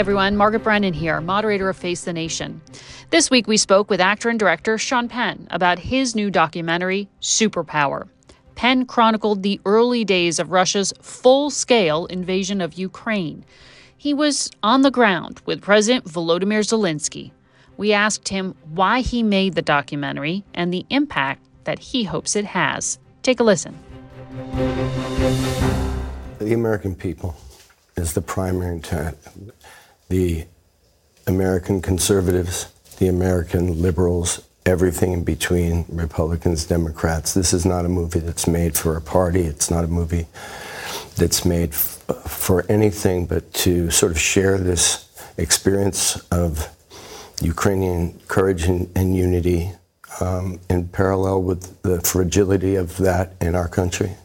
Everyone. Margaret Brennan here, moderator of Face the Nation. This week, we spoke with actor and director Sean Penn about his new documentary, Superpower. Penn chronicled the early days of Russia's full scale invasion of Ukraine. He was on the ground with President Volodymyr Zelensky. We asked him why he made the documentary and the impact that he hopes it has. Take a listen. The American people is the primary intent the American conservatives, the American liberals, everything in between, Republicans, Democrats. This is not a movie that's made for a party. It's not a movie that's made f- for anything but to sort of share this experience of Ukrainian courage and, and unity um, in parallel with the fragility of that in our country.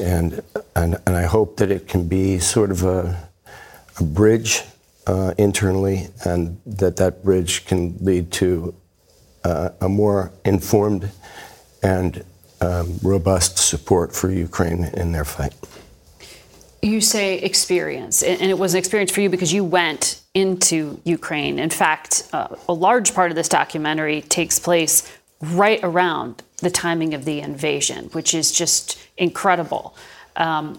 And, and, and I hope that it can be sort of a, a bridge uh, internally, and that that bridge can lead to uh, a more informed and um, robust support for Ukraine in their fight. You say experience, and it was an experience for you because you went into Ukraine. In fact, uh, a large part of this documentary takes place right around the timing of the invasion, which is just incredible. Um,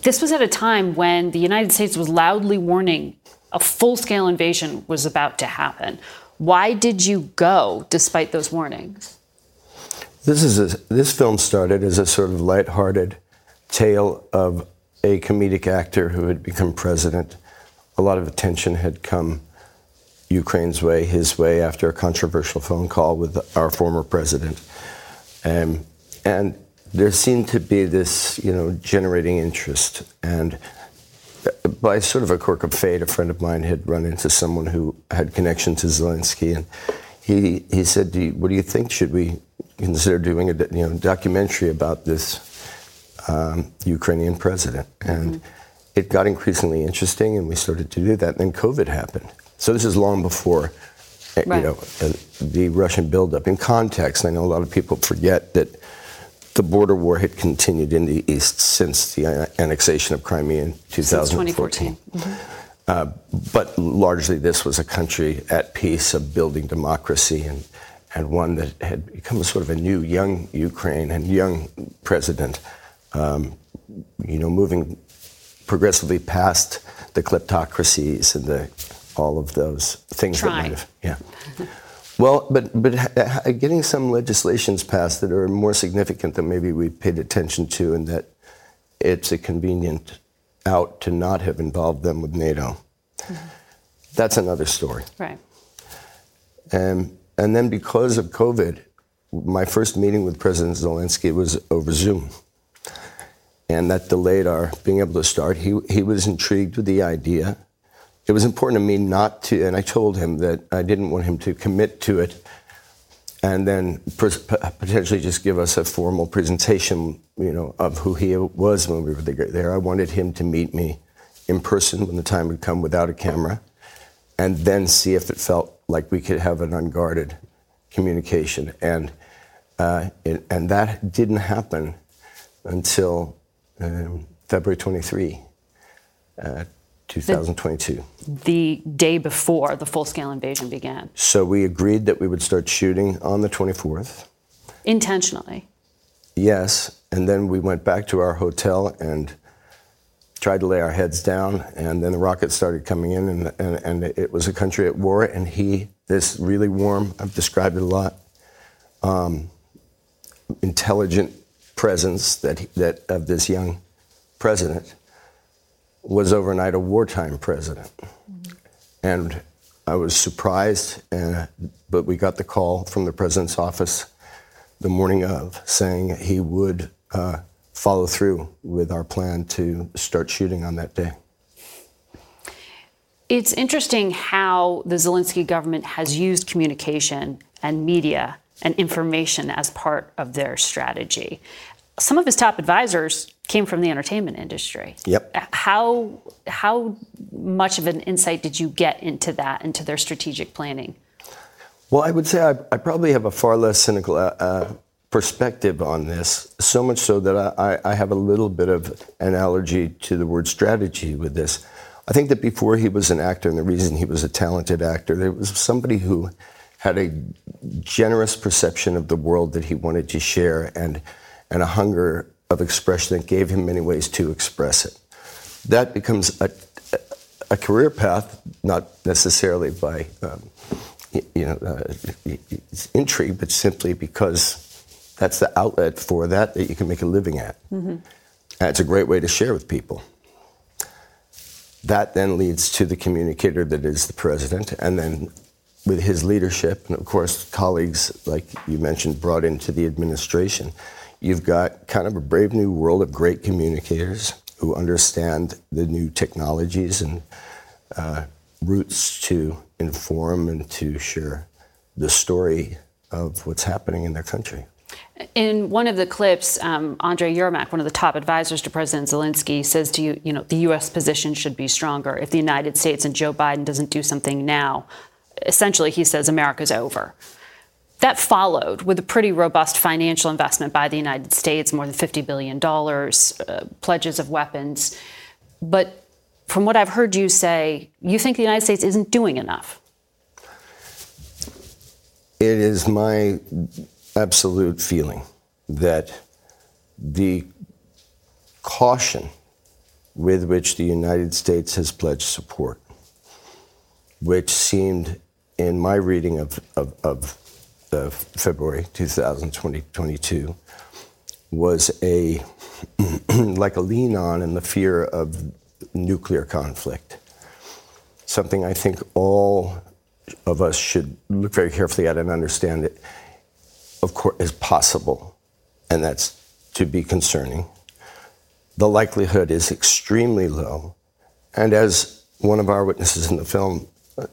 this was at a time when the United States was loudly warning a full scale invasion was about to happen. Why did you go despite those warnings? This, is a, this film started as a sort of lighthearted tale of a comedic actor who had become president. A lot of attention had come Ukraine's way, his way, after a controversial phone call with our former president. Um, and there seemed to be this, you know, generating interest. And by sort of a quirk of fate, a friend of mine had run into someone who had connection to Zelensky, and he he said, do you, "What do you think? Should we consider doing a you know documentary about this um, Ukrainian president?" And mm-hmm. it got increasingly interesting, and we started to do that. And then COVID happened, so this is long before. Eh, right. You know, uh, the Russian buildup. In context, I know a lot of people forget that the border war had continued in the east since the annexation of Crimea in 2014. Mm-hmm. Uh, but largely, this was a country at peace, of building democracy, and and one that had become a sort of a new young Ukraine and young president, um, you know, moving progressively past the kleptocracies and the all of those things Trying. that might have, yeah. Well, but but getting some legislations passed that are more significant than maybe we paid attention to, and that it's a convenient out to not have involved them with NATO. Mm-hmm. That's another story. Right. And and then because of COVID, my first meeting with President Zelensky was over Zoom, and that delayed our being able to start. He he was intrigued with the idea it was important to me not to, and I told him that I didn't want him to commit to it and then potentially just give us a formal presentation, you know, of who he was when we were there. I wanted him to meet me in person when the time would come without a camera, and then see if it felt like we could have an unguarded communication. And uh, it, and that didn't happen until um, February 23. Uh, 2022. The, the day before the full scale invasion began. So we agreed that we would start shooting on the 24th. Intentionally? Yes. And then we went back to our hotel and tried to lay our heads down. And then the rockets started coming in, and, and, and it was a country at war. And he, this really warm, I've described it a lot, um, intelligent presence that, that of this young president was overnight a wartime president. Mm-hmm. And I was surprised, but we got the call from the president's office the morning of saying he would uh, follow through with our plan to start shooting on that day. It's interesting how the Zelensky government has used communication and media and information as part of their strategy. Some of his top advisors came from the entertainment industry. Yep. How how much of an insight did you get into that, into their strategic planning? Well, I would say I, I probably have a far less cynical uh, uh, perspective on this. So much so that I, I have a little bit of an allergy to the word strategy with this. I think that before he was an actor, and the reason he was a talented actor, there was somebody who had a generous perception of the world that he wanted to share and and a hunger of expression that gave him many ways to express it. That becomes a, a career path, not necessarily by um, you know uh, intrigue, but simply because that's the outlet for that that you can make a living at. Mm-hmm. And it's a great way to share with people. That then leads to the communicator that is the president, and then with his leadership, and of course, colleagues like you mentioned brought into the administration You've got kind of a brave new world of great communicators who understand the new technologies and uh, routes to inform and to share the story of what's happening in their country. In one of the clips, um, Andrei Yermak, one of the top advisors to President Zelensky, says to you, you know, the U.S. position should be stronger. If the United States and Joe Biden doesn't do something now, essentially, he says America's over. That followed with a pretty robust financial investment by the United States, more than $50 billion, uh, pledges of weapons. But from what I've heard you say, you think the United States isn't doing enough. It is my absolute feeling that the caution with which the United States has pledged support, which seemed, in my reading of, of, of uh, February 2022 was a like a lean on in the fear of nuclear conflict. Something I think all of us should look very carefully at and understand it, of course, is possible, and that's to be concerning. The likelihood is extremely low, and as one of our witnesses in the film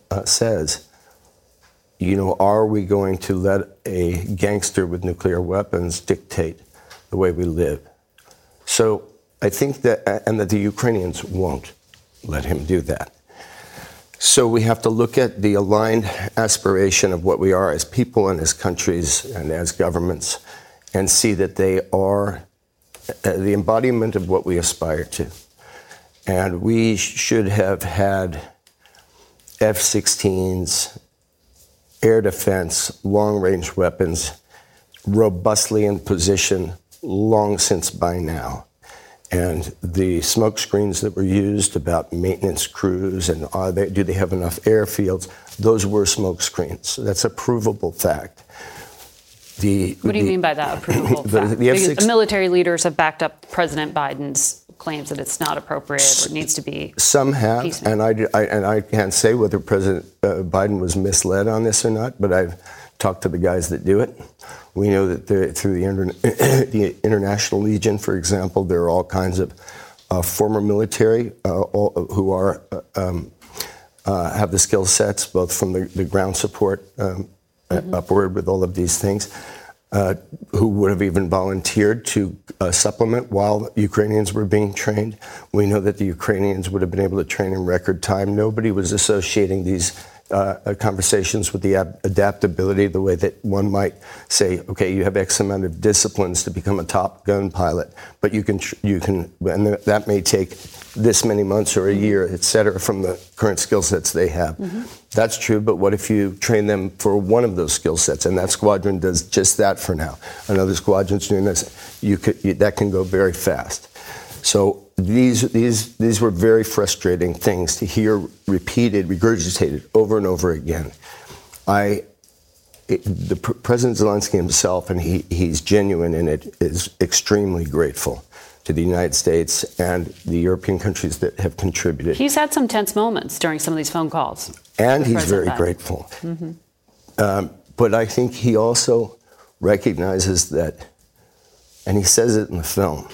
uh, says, you know, are we going to let a gangster with nuclear weapons dictate the way we live? So I think that, and that the Ukrainians won't let him do that. So we have to look at the aligned aspiration of what we are as people and as countries and as governments and see that they are uh, the embodiment of what we aspire to. And we should have had F 16s air defense, long range weapons robustly in position long since by now. And the smoke screens that were used about maintenance crews and are they, do they have enough airfields, those were smoke screens. That's a provable fact. The, what do you the, mean by that, a provable the, fact? The because military leaders have backed up President Biden's claims that it's not appropriate or needs to be. Some have, and I, I, and I can't say whether President uh, Biden was misled on this or not, but I've talked to the guys that do it. We know that through the, inter- the, International Legion, for example, there are all kinds of uh, former military uh, all, who are uh, um, uh, have the skill sets, both from the, the ground support um, mm-hmm. upward with all of these things, uh, who would have even volunteered to uh, supplement while Ukrainians were being trained. We know that the Ukrainians would have been able to train in record time. Nobody was associating these uh, conversations with the ab- adaptability, the way that one might say, okay, you have X amount of disciplines to become a top gun pilot, but you can, tr- you can, and that may take this many months or a year, et cetera, from the current skill sets they have. Mm-hmm. That's true, but what if you train them for one of those skill sets? And that squadron does just that for now. Another squadron's doing this. You could, you, that can go very fast. So these, these, these were very frustrating things to hear repeated, regurgitated over and over again. I, it, the President Zelensky himself, and he, he's genuine in it, is extremely grateful to the United States and the European countries that have contributed. He's had some tense moments during some of these phone calls. And he's very Biden. grateful. Mm-hmm. Um, but I think he also recognizes that, and he says it in the film,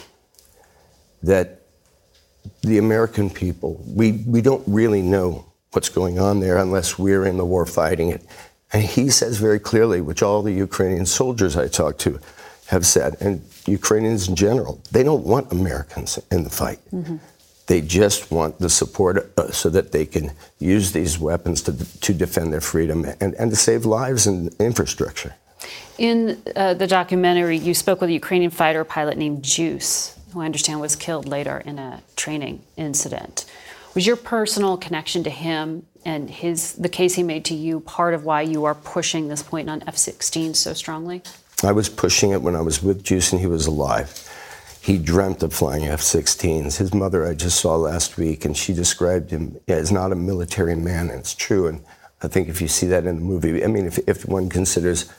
that the American people, we, we don't really know what's going on there unless we're in the war fighting it. And he says very clearly, which all the Ukrainian soldiers I talked to have said, and Ukrainians in general, they don't want Americans in the fight. Mm-hmm. They just want the support uh, so that they can use these weapons to, to defend their freedom and, and to save lives and infrastructure. In uh, the documentary, you spoke with a Ukrainian fighter pilot named Juice who I understand was killed later in a training incident. Was your personal connection to him and his the case he made to you part of why you are pushing this point on F-16 so strongly? I was pushing it when I was with Juice and he was alive. He dreamt of flying F-16s. His mother I just saw last week, and she described him as not a military man, and it's true. And I think if you see that in the movie, I mean, if, if one considers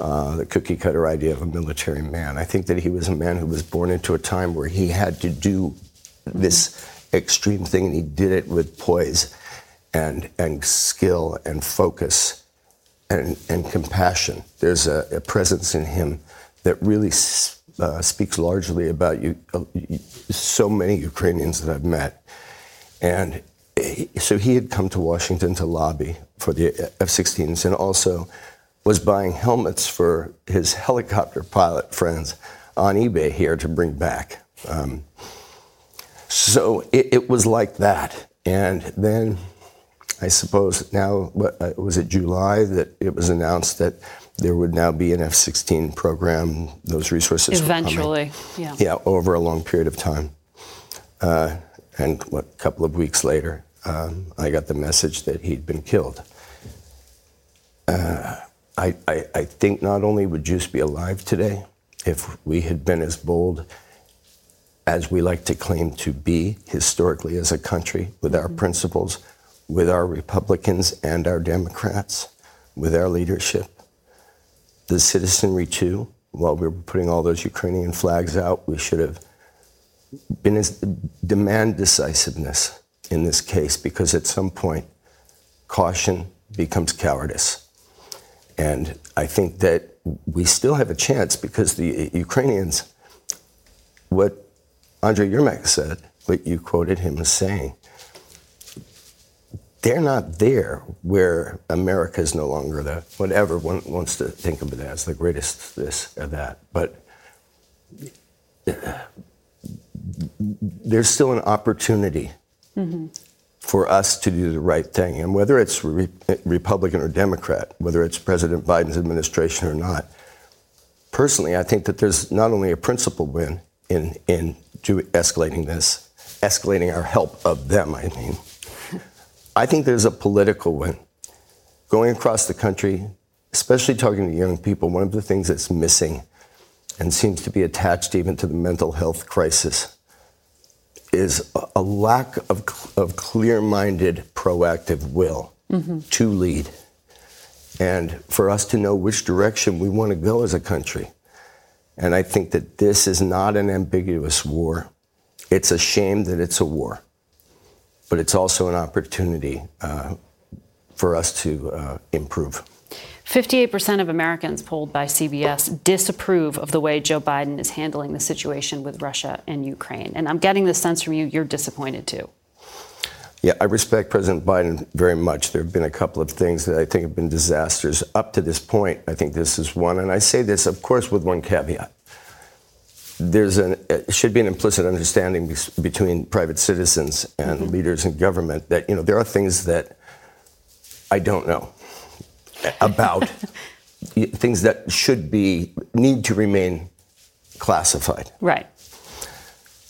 uh, the cookie cutter idea of a military man. I think that he was a man who was born into a time where he had to do this extreme thing, and he did it with poise and, and skill and focus and, and compassion. There's a, a presence in him that really uh, speaks largely about you, uh, so many Ukrainians that I've met. And so he had come to Washington to lobby for the F 16s and also was buying helmets for his helicopter pilot friends on eBay here to bring back. Um, so it, it, was like that. And then I suppose now, what, uh, was it July that it was announced that there would now be an F 16 program, those resources Eventually, yeah. Yeah, over a long period of time. Uh, and what, a couple of weeks later, um, I got the message that he'd been killed. Uh, I, I, I think not only would Juice be alive today if we had been as bold as we like to claim to be historically as a country with our mm-hmm. principles, with our Republicans and our Democrats, with our leadership. The citizenry, too, while we were putting all those Ukrainian flags out, we should have been as, demand decisiveness in this case because at some point, caution becomes cowardice. And I think that we still have a chance because the Ukrainians, what Andrei Yermak said, what you quoted him as saying, they're not there where America is no longer the whatever one wants to think of it as the greatest this or that. But there's still an opportunity mm-hmm for us to do the right thing. And whether it's re- Republican or Democrat, whether it's President Biden's administration or not, personally, I think that there's not only a principle win in, in escalating this, escalating our help of them, I mean. I think there's a political win. Going across the country, especially talking to young people, one of the things that's missing and seems to be attached even to the mental health crisis is a lack of, of clear minded, proactive will mm-hmm. to lead. And for us to know which direction we want to go as a country. And I think that this is not an ambiguous war. It's a shame that it's a war, but it's also an opportunity uh, for us to uh, improve. 58% of Americans polled by CBS disapprove of the way Joe Biden is handling the situation with Russia and Ukraine. And I'm getting the sense from you you're disappointed too. Yeah, I respect President Biden very much. There have been a couple of things that I think have been disasters up to this point. I think this is one. And I say this, of course, with one caveat. There's an, should be an implicit understanding be- between private citizens and mm-hmm. leaders in government that, you know, there are things that I don't know about, things that should be, need to remain classified. Right.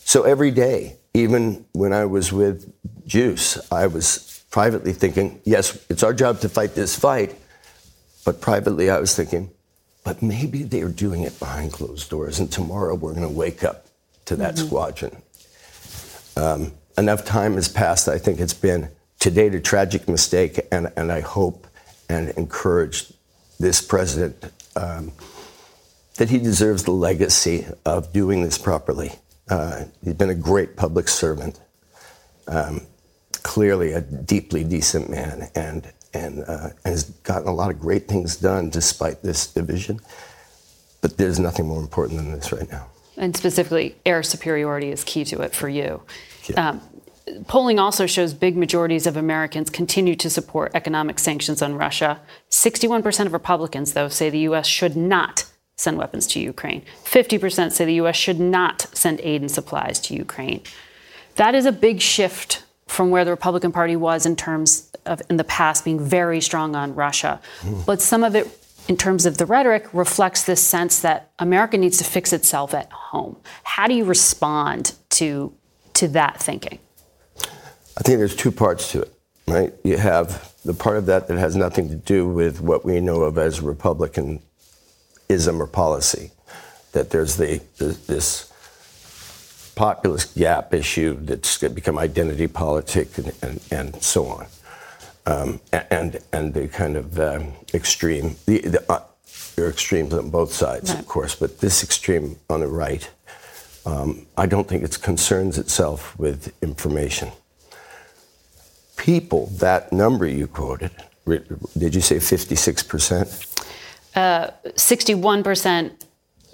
So every day, even when I was with Juice, I was privately thinking, yes, it's our job to fight this fight. But privately, I was thinking, but maybe they're doing it behind closed doors, and tomorrow we're going to wake up to that mm-hmm. squadron. Um, enough time has passed. I think it's been to date a tragic mistake, and, and I hope and encourage this president um, that he deserves the legacy of doing this properly. Uh, he's been a great public servant, um, clearly a deeply decent man, and and, uh, and has gotten a lot of great things done despite this division. But there's nothing more important than this right now. And specifically, air superiority is key to it for you. Yeah. Um, polling also shows big majorities of Americans continue to support economic sanctions on Russia. 61% of Republicans, though, say the U.S. should not send weapons to Ukraine. 50% say the U.S. should not send aid and supplies to Ukraine. That is a big shift from where the Republican Party was in terms of in the past being very strong on Russia. Mm. But some of it, in terms of the rhetoric, reflects this sense that America needs to fix itself at home. How do you respond to, to that thinking? I think there's two parts to it, right? You have the part of that that has nothing to do with what we know of as Republicanism or policy. That there's the, this populist gap issue that's going to become identity politic and, and, and so on. Um, and and the kind of um, extreme, the, the uh, there are extremes on both sides, right. of course, but this extreme on the right, um, I don't think it concerns itself with information. People, that number you quoted, did you say 56 percent? uh, 61%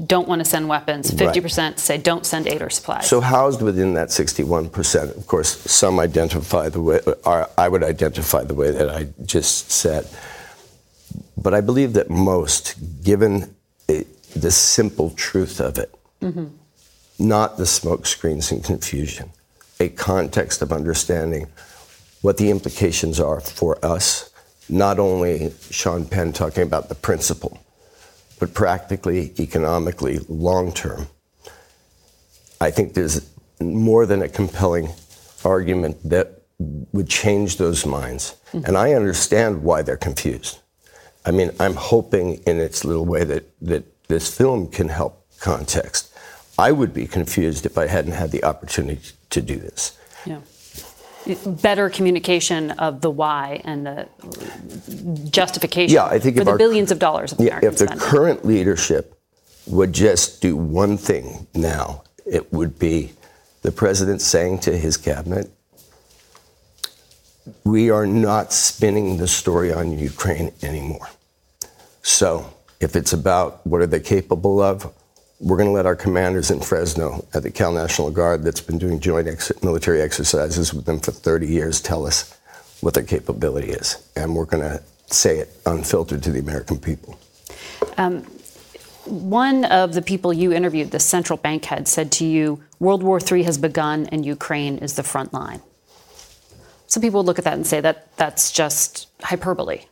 don't want to send weapons, 50% right. say don't send aid or supplies. So, housed within that 61%, of course, some identify the way, or I would identify the way that I just said. But I believe that most, given it, the simple truth of it, mm-hmm. not the smokescreens and confusion, a context of understanding what the implications are for us not only Sean Penn talking about the principle, but practically, economically, long term. I think there's more than a compelling argument that would change those minds. Mm-hmm. And I understand why they're confused. I mean, I'm hoping in its little way that, that this film can help context. I would be confused if I hadn't had the opportunity to do this. Yeah better communication of the why and the justification yeah, I think for the our, billions of dollars of yeah, If the current leadership would just do one thing now, it would be the president saying to his cabinet, we are not spinning the story on Ukraine anymore. So if it's about what are they capable of, we're going to let our commanders in Fresno at the Cal National Guard that's been doing joint ex- military exercises with them for 30 years tell us what their capability is. And we're going to say it unfiltered to the American people. Um, one of the people you interviewed, the central bank head, said to you, World War III has begun and Ukraine is the front line. Some people look at that and say that that's just hyperbole.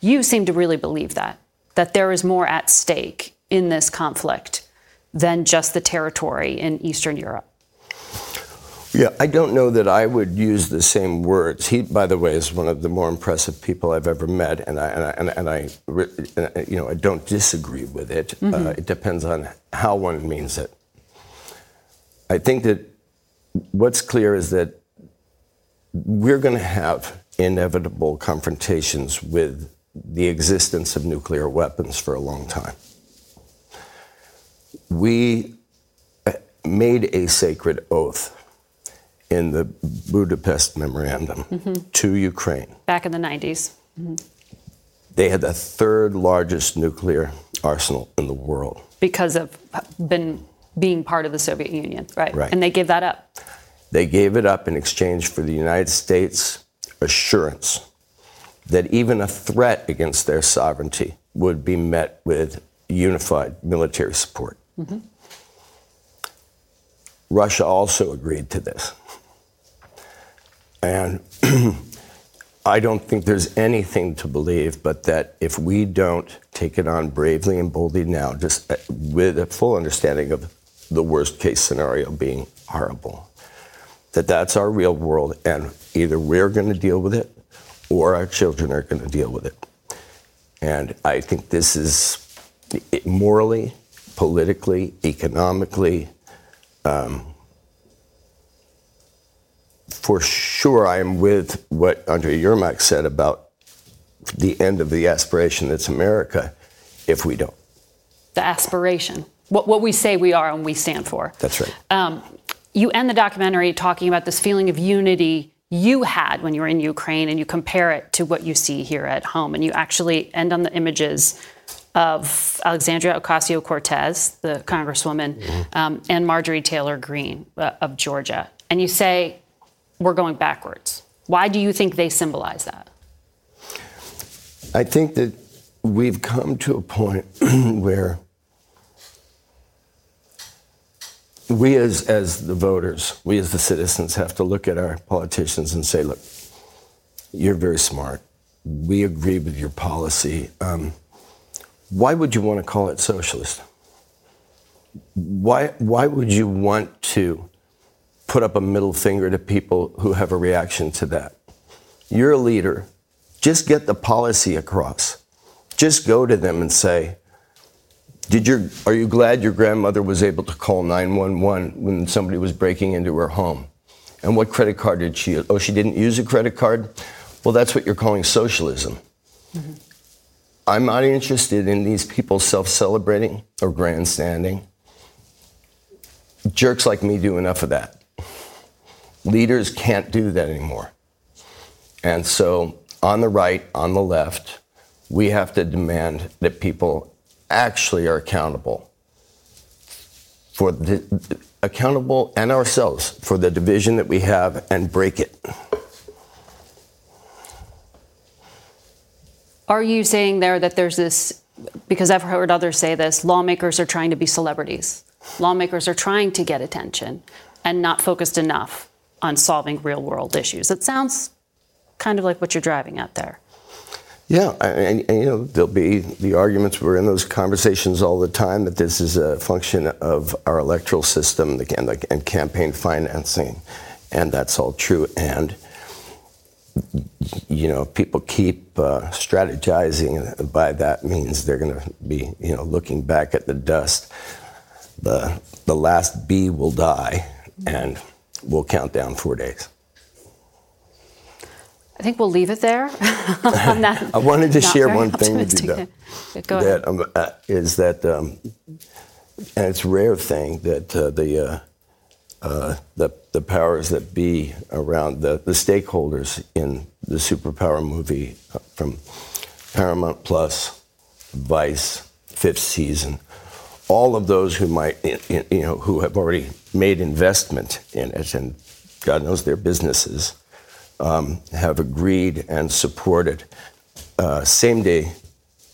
You seem to really believe that, that there is more at stake in this conflict than just the territory in Eastern Europe. Yeah, I don't know that I would use the same words. He, by the way, is one of the more impressive people I've ever met, and I, and I, and I, and I you know, I don't disagree with it. Uh, mm-hmm. Uh, it depends on how one means it. I think that what's clear is that we're going to have inevitable confrontations with the existence of nuclear weapons for a long time we made a sacred oath in the Budapest Memorandum mm-hmm. to Ukraine. Back in the 90s. Mm-hmm. They had the third largest nuclear arsenal in the world. Because of been being part of the Soviet Union, right? right. And they gave that up. They gave it up in exchange for the United States' assurance that even a threat against their sovereignty would be met with unified military support. Mm-hmm. Russia also agreed to this. And I don't think there's anything to believe but that if we don't take it on bravely and boldly now, just uh, with a full understanding of the worst case scenario being horrible, that that's our real world and either we're going to deal with it or our children are going to deal with it. And I think this is morally, politically, economically, um, for sure, I am with what Andrei Yermak said about the end of the aspiration that's America if we don't. The aspiration, what, what we say we are and we stand for. That's right. Um, you end the documentary talking about this feeling of unity you had when you were in Ukraine, and you compare it to what you see here at home. And you actually end on the images of Alexandria Ocasio Cortez, the Congresswoman, mm-hmm. um, and Marjorie Taylor Greene uh, of Georgia. And you say, we're going backwards. Why do you think they symbolize that? I think that we've come to a point where we as, as the voters, we as the citizens have to look at our politicians and say, look, you're very smart. We agree with your policy. Um, why would you want to call it socialist? Why, why would you want to put up a middle finger to people who have a reaction to that. You're a leader. Just get the policy across. Just go to them and say, did your, are you glad your grandmother was able to call 911 when somebody was breaking into her home? And what credit card did she use? Oh, she didn't use a credit card? Well, that's what you're calling socialism. Mm-hmm. I'm not interested in these people self celebrating or grandstanding. Jerks like me do enough of that. Leaders can't do that anymore. And so, on the right, on the left, we have to demand that people actually are accountable for the accountable and ourselves for the division that we have and break it. Are you saying there that there's this because I've heard others say this, lawmakers are trying to be celebrities. Lawmakers are trying to get attention and not focused enough on solving real world issues. It sounds kind of like what you're driving at there. Yeah, and, and, you know there'll be the arguments. We're in those conversations all the time that this is a function of our electoral system and, and campaign financing, and that's all true. And you know, people keep uh, strategizing, and by that means they're going to be you know looking back at the dust. The the last bee will die, and we'll count down four days. I think we'll leave it there. I wanted to share one thing with you, though. Go that, um, uh, is that, um, and it's a rare thing that uh, the, uh, uh, the, the powers that be around the, the stakeholders in the superpower movie uh, from Paramount Plus, Vice, fifth season, all of those who might, you know, who have already made investment in it, and God knows their businesses, um, have agreed and supported uh, same day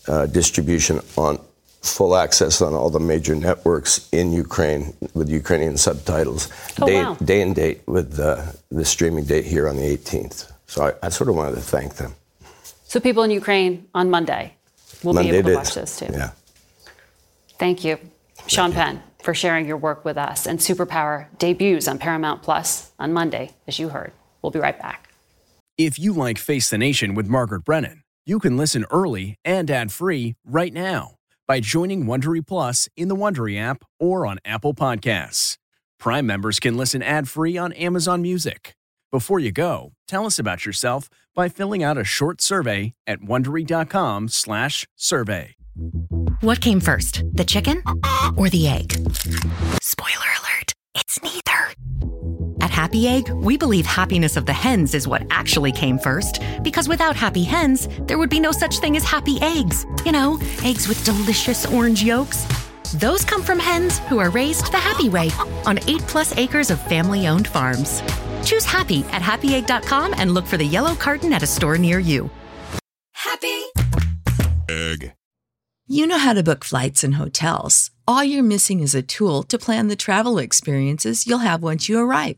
uh, distribution on full access on all the major networks in Ukraine with Ukrainian subtitles, oh, day, wow. day and date with uh, the streaming date here on the 18th. So I, I, sort of wanted to thank them. So people in Ukraine on Monday will Monday be able to watch this too. Yeah. Thank you, Sean Penn, for sharing your work with us. And Superpower debuts on Paramount Plus on Monday, as you heard. We'll be right back. If you like Face the Nation with Margaret Brennan, you can listen early and ad free right now by joining Wondery Plus in the Wondery app or on Apple Podcasts. Prime members can listen ad free on Amazon Music. Before you go, tell us about yourself by filling out a short survey at wondery.com/survey. What came first, the chicken or the egg? Spoiler alert, it's neither. At Happy Egg, we believe happiness of the hens is what actually came first, because without happy hens, there would be no such thing as happy eggs. You know, eggs with delicious orange yolks. Those come from hens who are raised the happy way on 8 plus acres of family owned farms. Choose happy at happyegg.com and look for the yellow carton at a store near you. Happy Egg. You know how to book flights and hotels. All you're missing is a tool to plan the travel experiences you'll have once you arrive.